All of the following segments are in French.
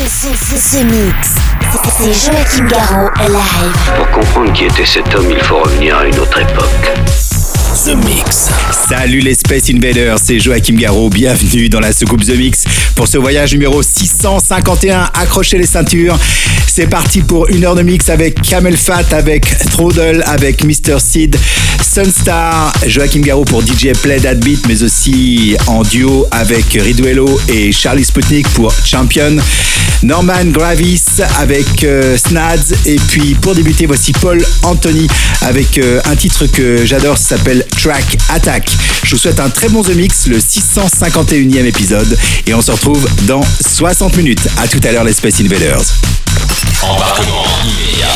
The Mix. C'est Joachim Garraud live. Pour comprendre qui était cet homme, il faut revenir à une autre époque. The Mix. Salut les Space Invaders, c'est Joachim Garraud, bienvenue dans la soucoupe The Mix pour ce voyage numéro 651. Accrochez les ceintures, c'est parti pour une heure de mix avec Camel Fat, avec Throttle, avec Mr. Seed, Sunstar, Joachim Garraud pour DJ Play That Beat, mais aussi en duo avec Riduello et Charlie Sputnik pour Champion, Norman Gravis avec euh, Snads, et puis pour débuter, voici Paul Anthony avec euh, un titre que j'adore, ça s'appelle Track Attack. Je vous souhaite un très bon The Mix, le 651e épisode, et on se retrouve dans 60 minutes. À tout à l'heure, les Space Invaders. Embarquement immédiat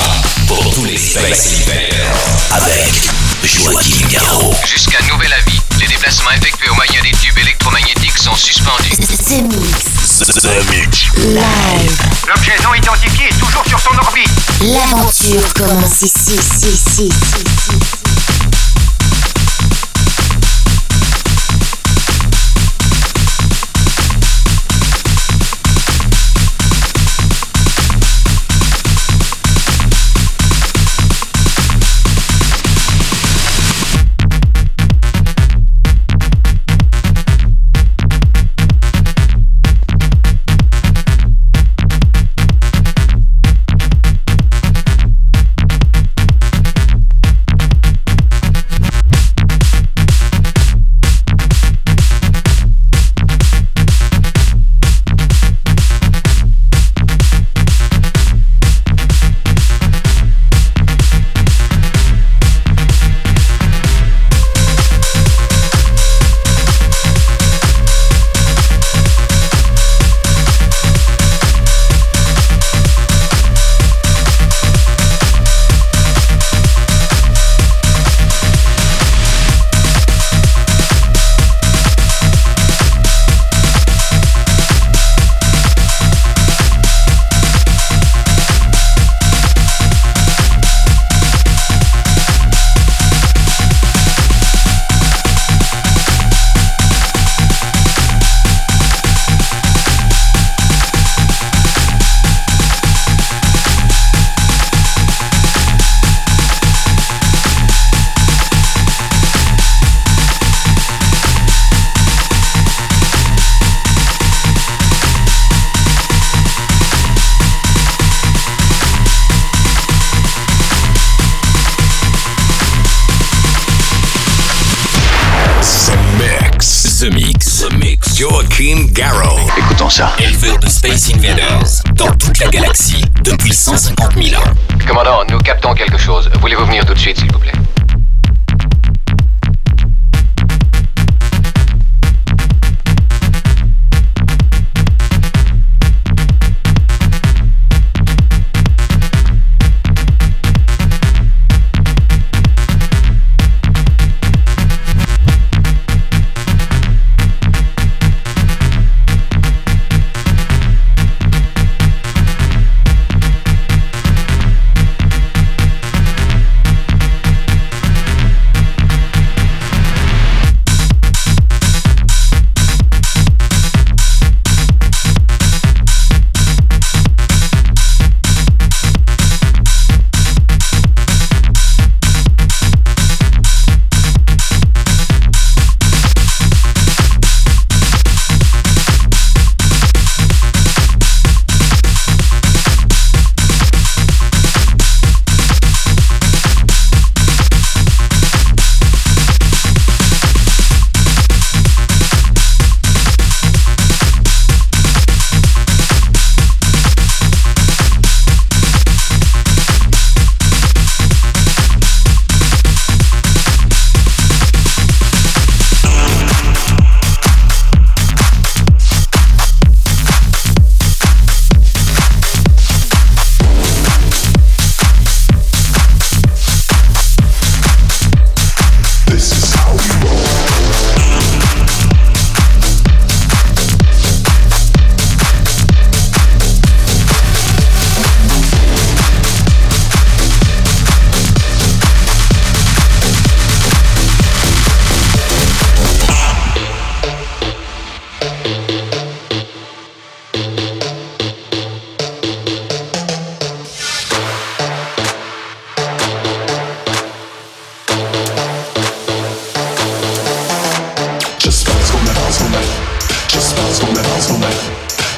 pour tous les Space Invaders avec Joachim Garraud. Jusqu'à nouvel avis, les déplacements effectués au moyen des tubes électromagnétiques sont suspendus. The Mix. The Mix. Live. L'objet non identifié est toujours sur son orbite. L'aventure commence ici, ici, ici, ici,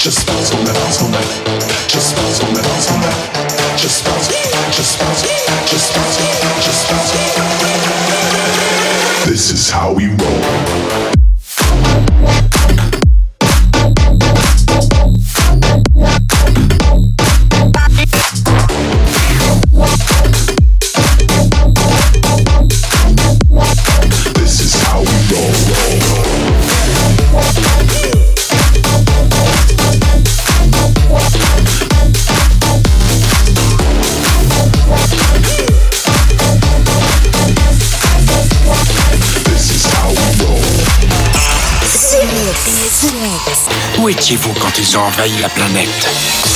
Just bounce on bounce on. Just bounce on bounce on. Just bounce, just bounce, just bounce, just bounce. This is how we roll. Où étiez-vous quand ils ont envahi la planète?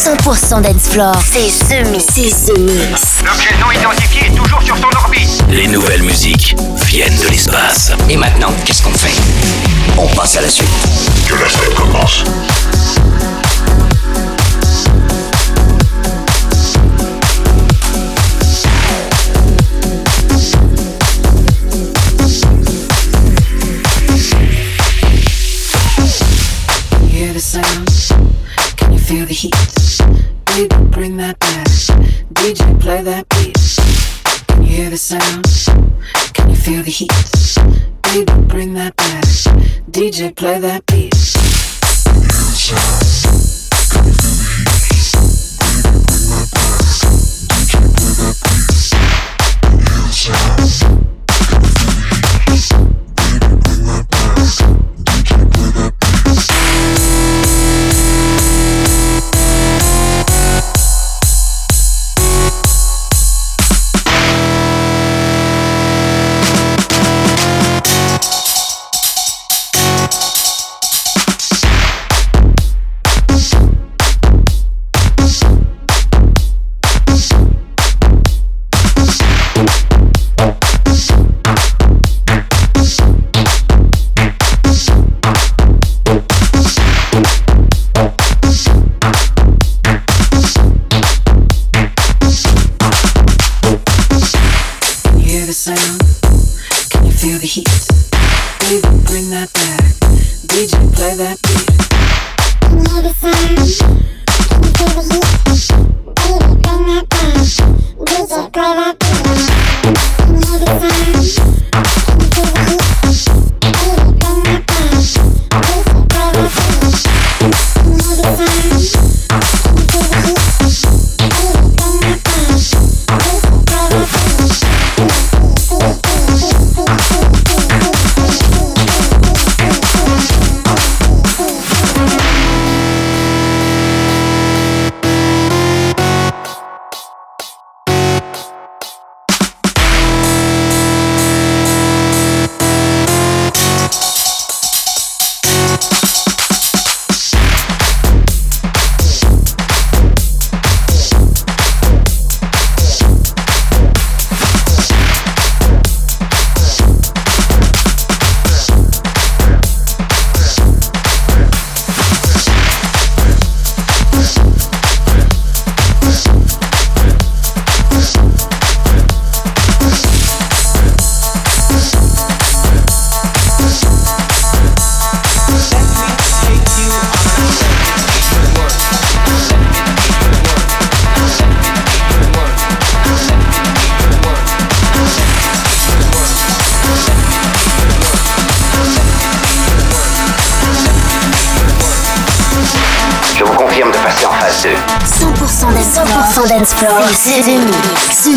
100% Dancefloor. C'est semi, C'est semi. L'objet non identifié est toujours sur son orbite. Les nouvelles musiques viennent de l'espace. Et maintenant, qu'est-ce qu'on fait? On passe à la suite. Que la fête commence.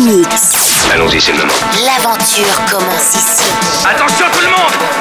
Mix. Allons-y, c'est le moment. L'aventure commence ici. Attention tout le monde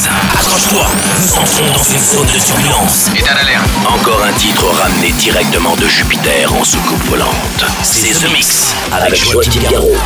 Mix. Accroche-toi, nous entrons dans une zone de turbulence. État d'alerte. Encore un titre ramené directement de Jupiter en soucoupe volante. C'est The Mix avec Joachim Garraud.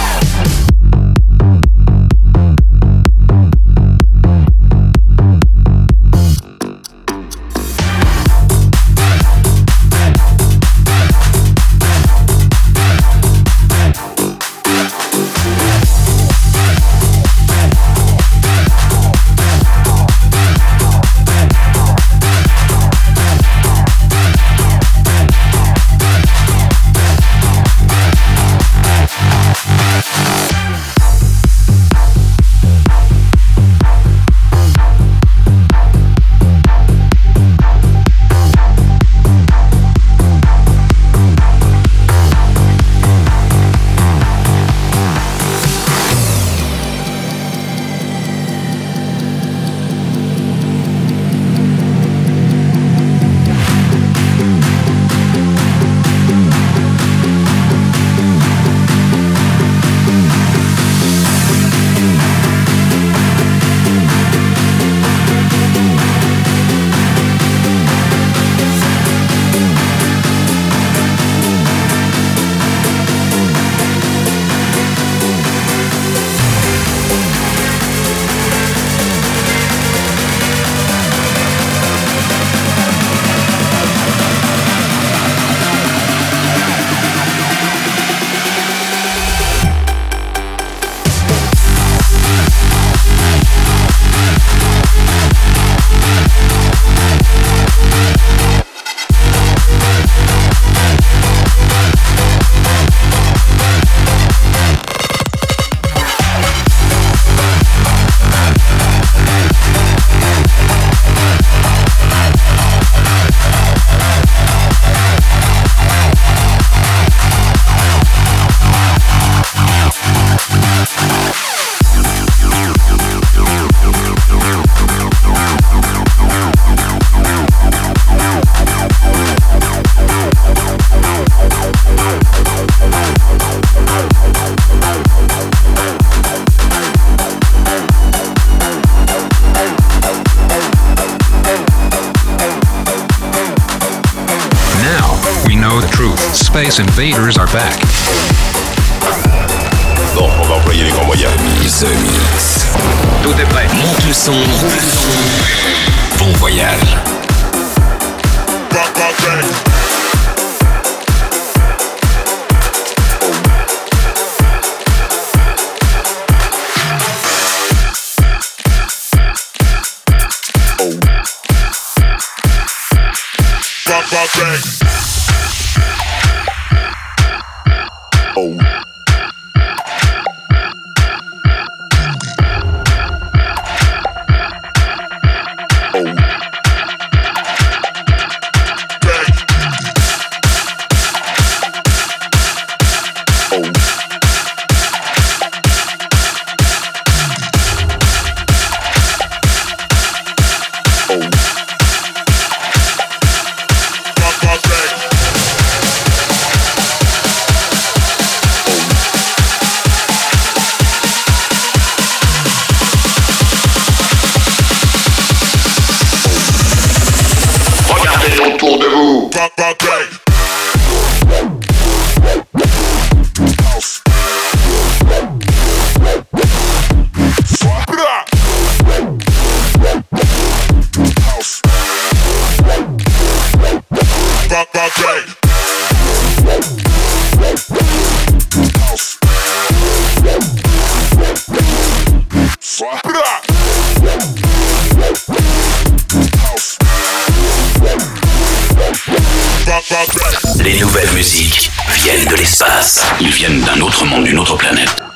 Les nouvelles musiques viennent de l'espace. Ils viennent d'un autre monde, d'une autre planète.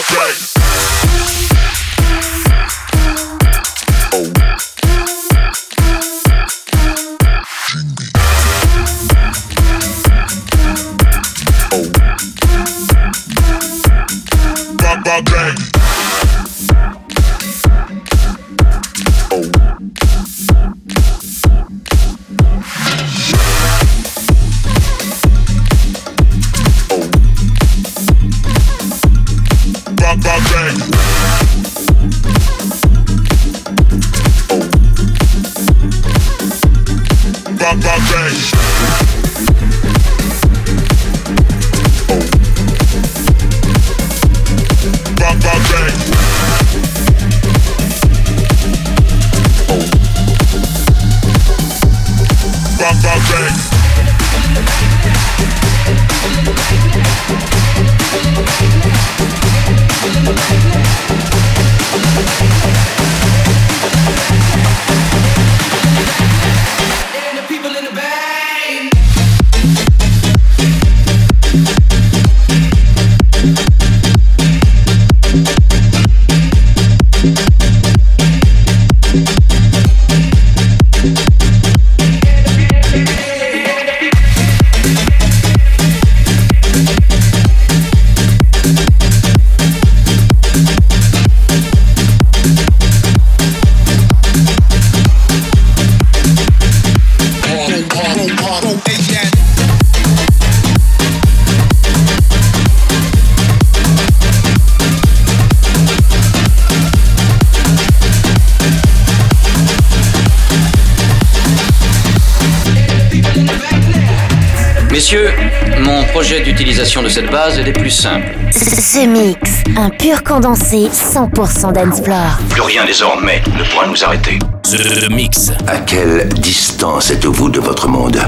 fuck right. D'utilisation de cette base est des plus simples. Ce mix, un pur condensé 100% d'Ensplore. Plus rien désormais ne pourra nous arrêter. The Mix. À quelle distance êtes-vous de votre monde?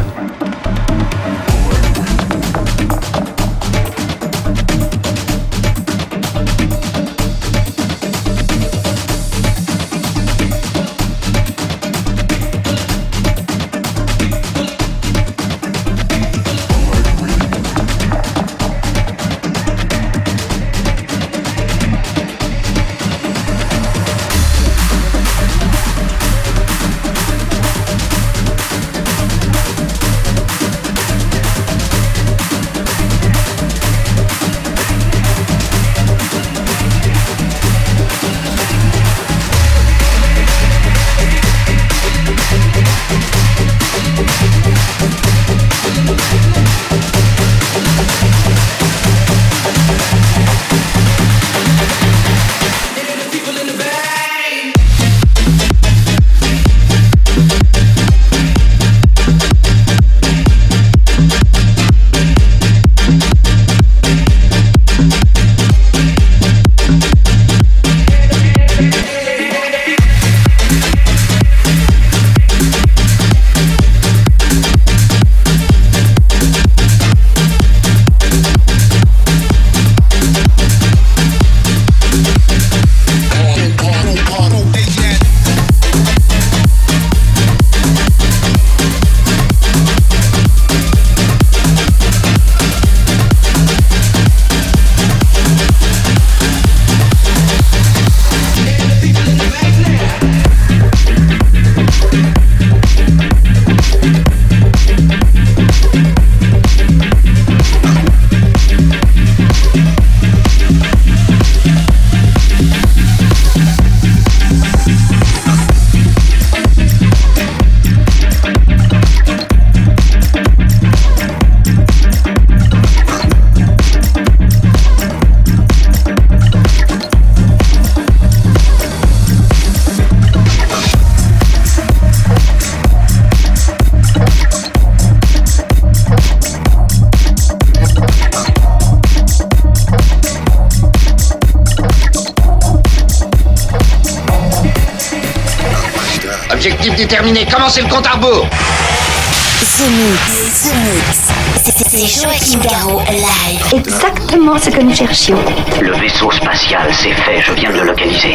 Terminé. Commencez le compte à rebours. The Mix, The Mix. C'est Joachim Garraud live. Exactement ce que nous cherchions. Le vaisseau spatial, c'est fait, je viens de le localiser.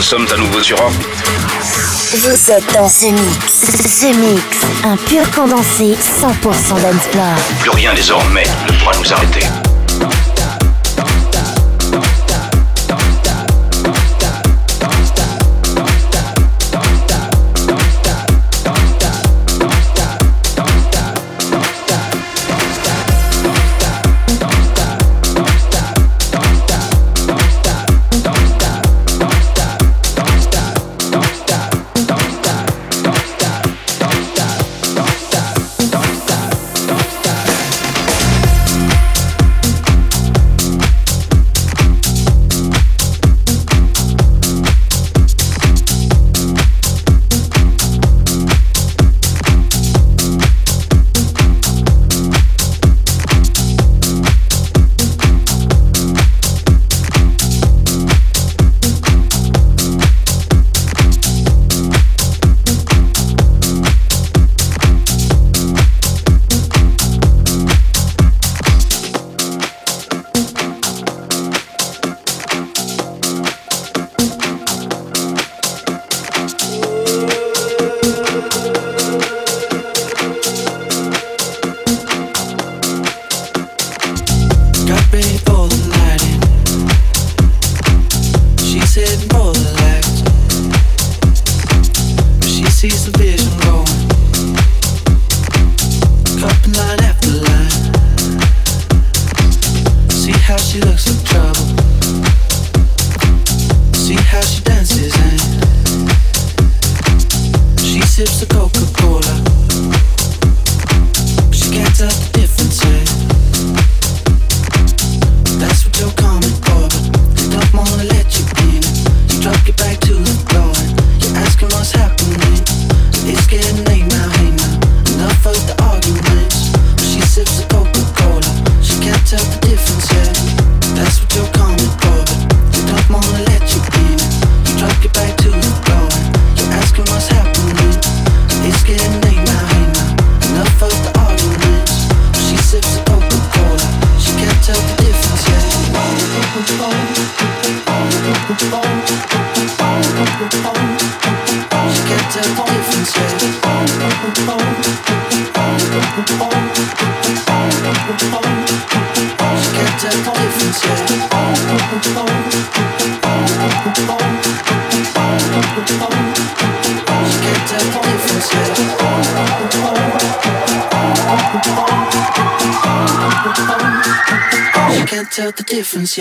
Sommes à nouveau sur Orbit. Vous êtes dans ce mix. The Mix, un pur condensé 100% d'Ensplore. Plus rien désormais ne pourra nous arrêter. tips are difference.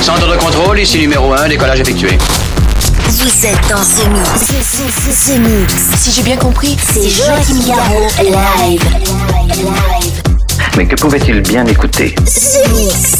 Centre de contrôle, ici numéro 1, décollage effectué. Vous êtes dans ce mix. Si j'ai bien compris, c'est Joachim Garraud live. live. live. Mais que pouvait-il bien écouter? Ce.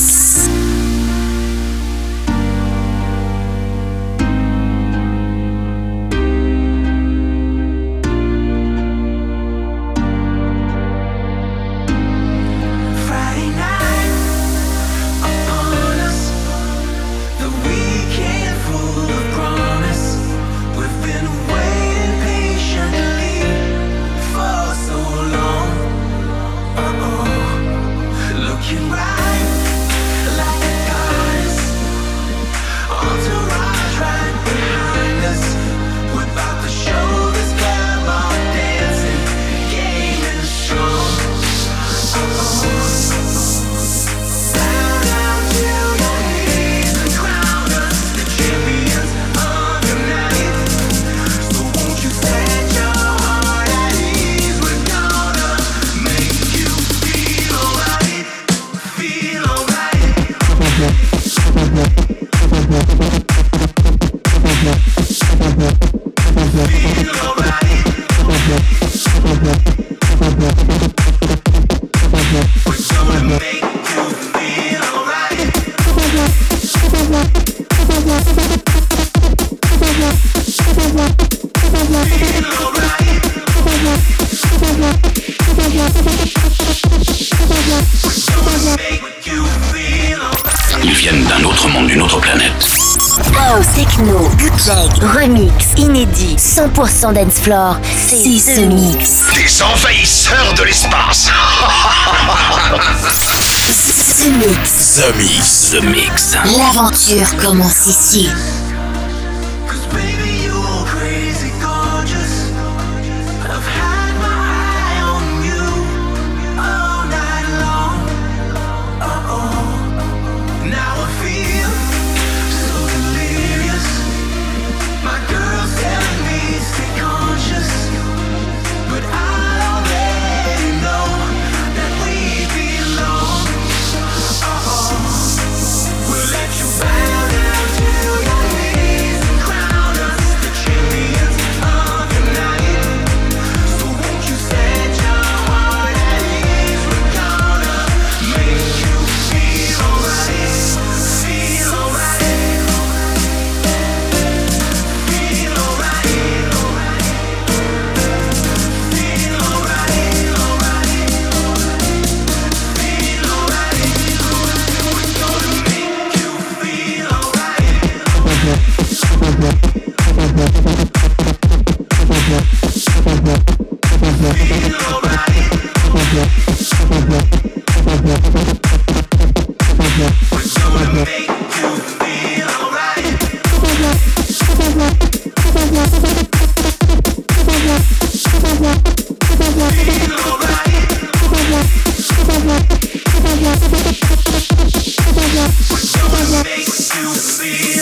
Remix inédit, 100% dance floor. C'est ce mix. Des envahisseurs de l'espace. The Mix. The Mix. L'aventure commence ici. Summer makes you feel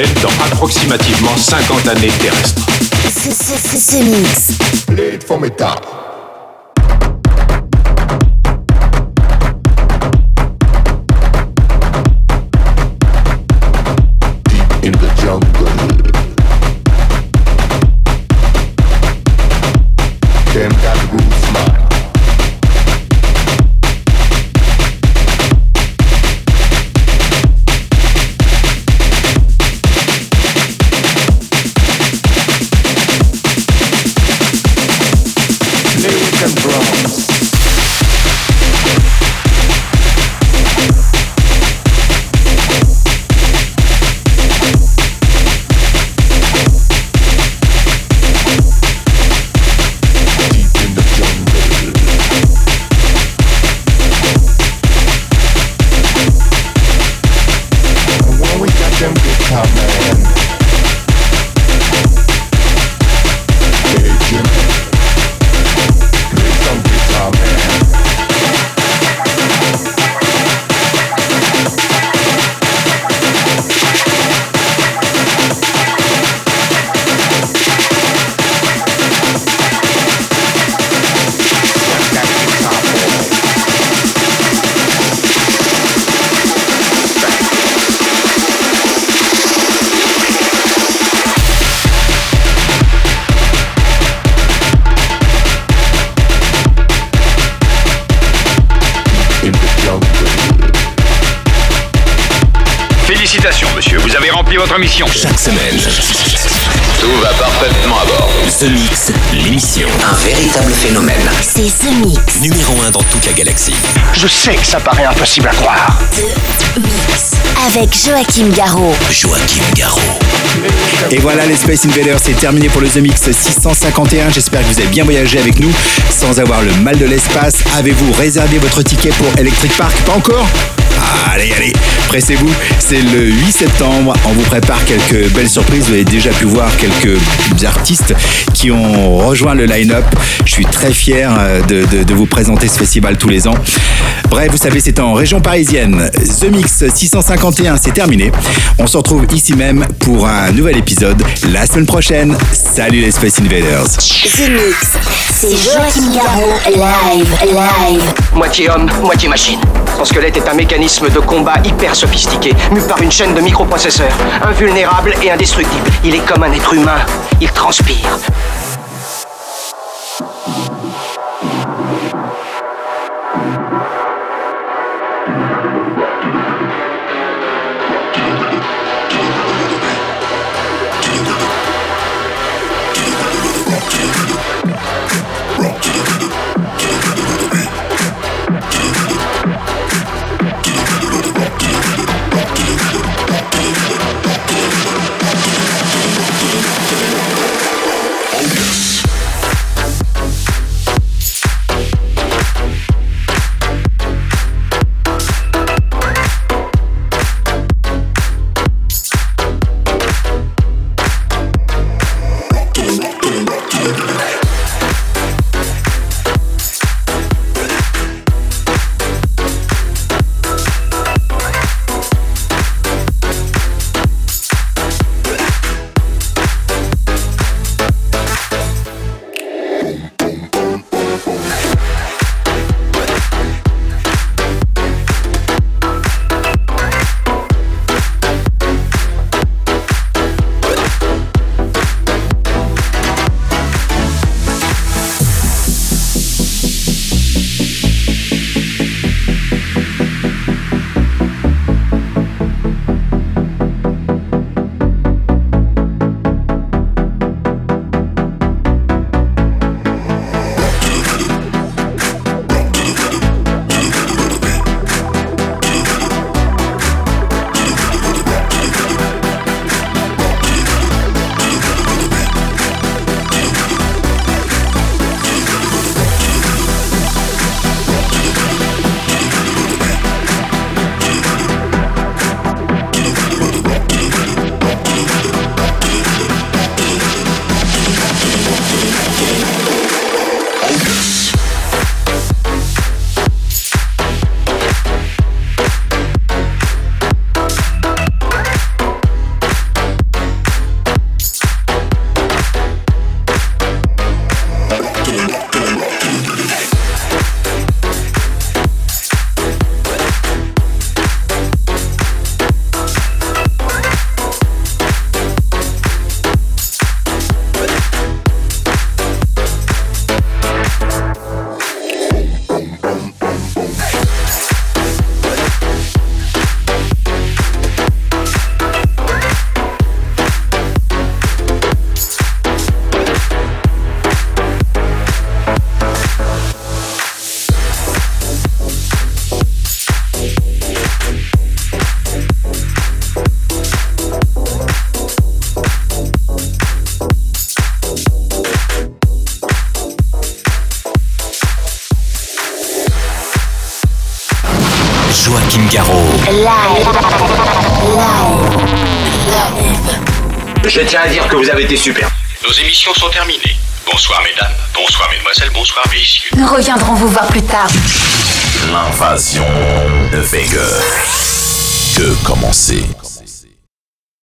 dans approximativement 50 années terrestres. Mix. je sais que ça paraît impossible à croire. Avec Joachim Garraud. Joachim Garraud. Et voilà les Space Invaders, c'est terminé pour le The Mix 651. J'espère que vous avez bien voyagé avec nous sans avoir le mal de l'espace. Avez-vous réservé votre ticket pour Electric Park? Pas encore? Allez, allez, pressez-vous, c'est le 8 septembre. On vous prépare quelques belles surprises. Vous avez déjà pu voir quelques artistes qui ont rejoint le line-up. Je suis très fier euh, de, de vous présenter ce festival tous les ans. Bref, vous savez, c'est en région parisienne. The Mix 651, c'est terminé. On se retrouve ici même pour un nouvel épisode la semaine prochaine. Salut les Space Invaders. The Mix, c'est Joachim Garraud, live, live. Moitié homme, moitié machine. Son squelette est un de combat hyper sophistiqué, mu par une chaîne de microprocesseurs, invulnérable et indestructible. Il est comme un être humain, il transpire. Je tiens à dire que vous avez été super. Nos émissions sont terminées. Bonsoir mesdames, bonsoir mesdemoiselles, bonsoir messieurs. Nous reviendrons vous voir plus tard. L'invasion de Vega. Que commencer?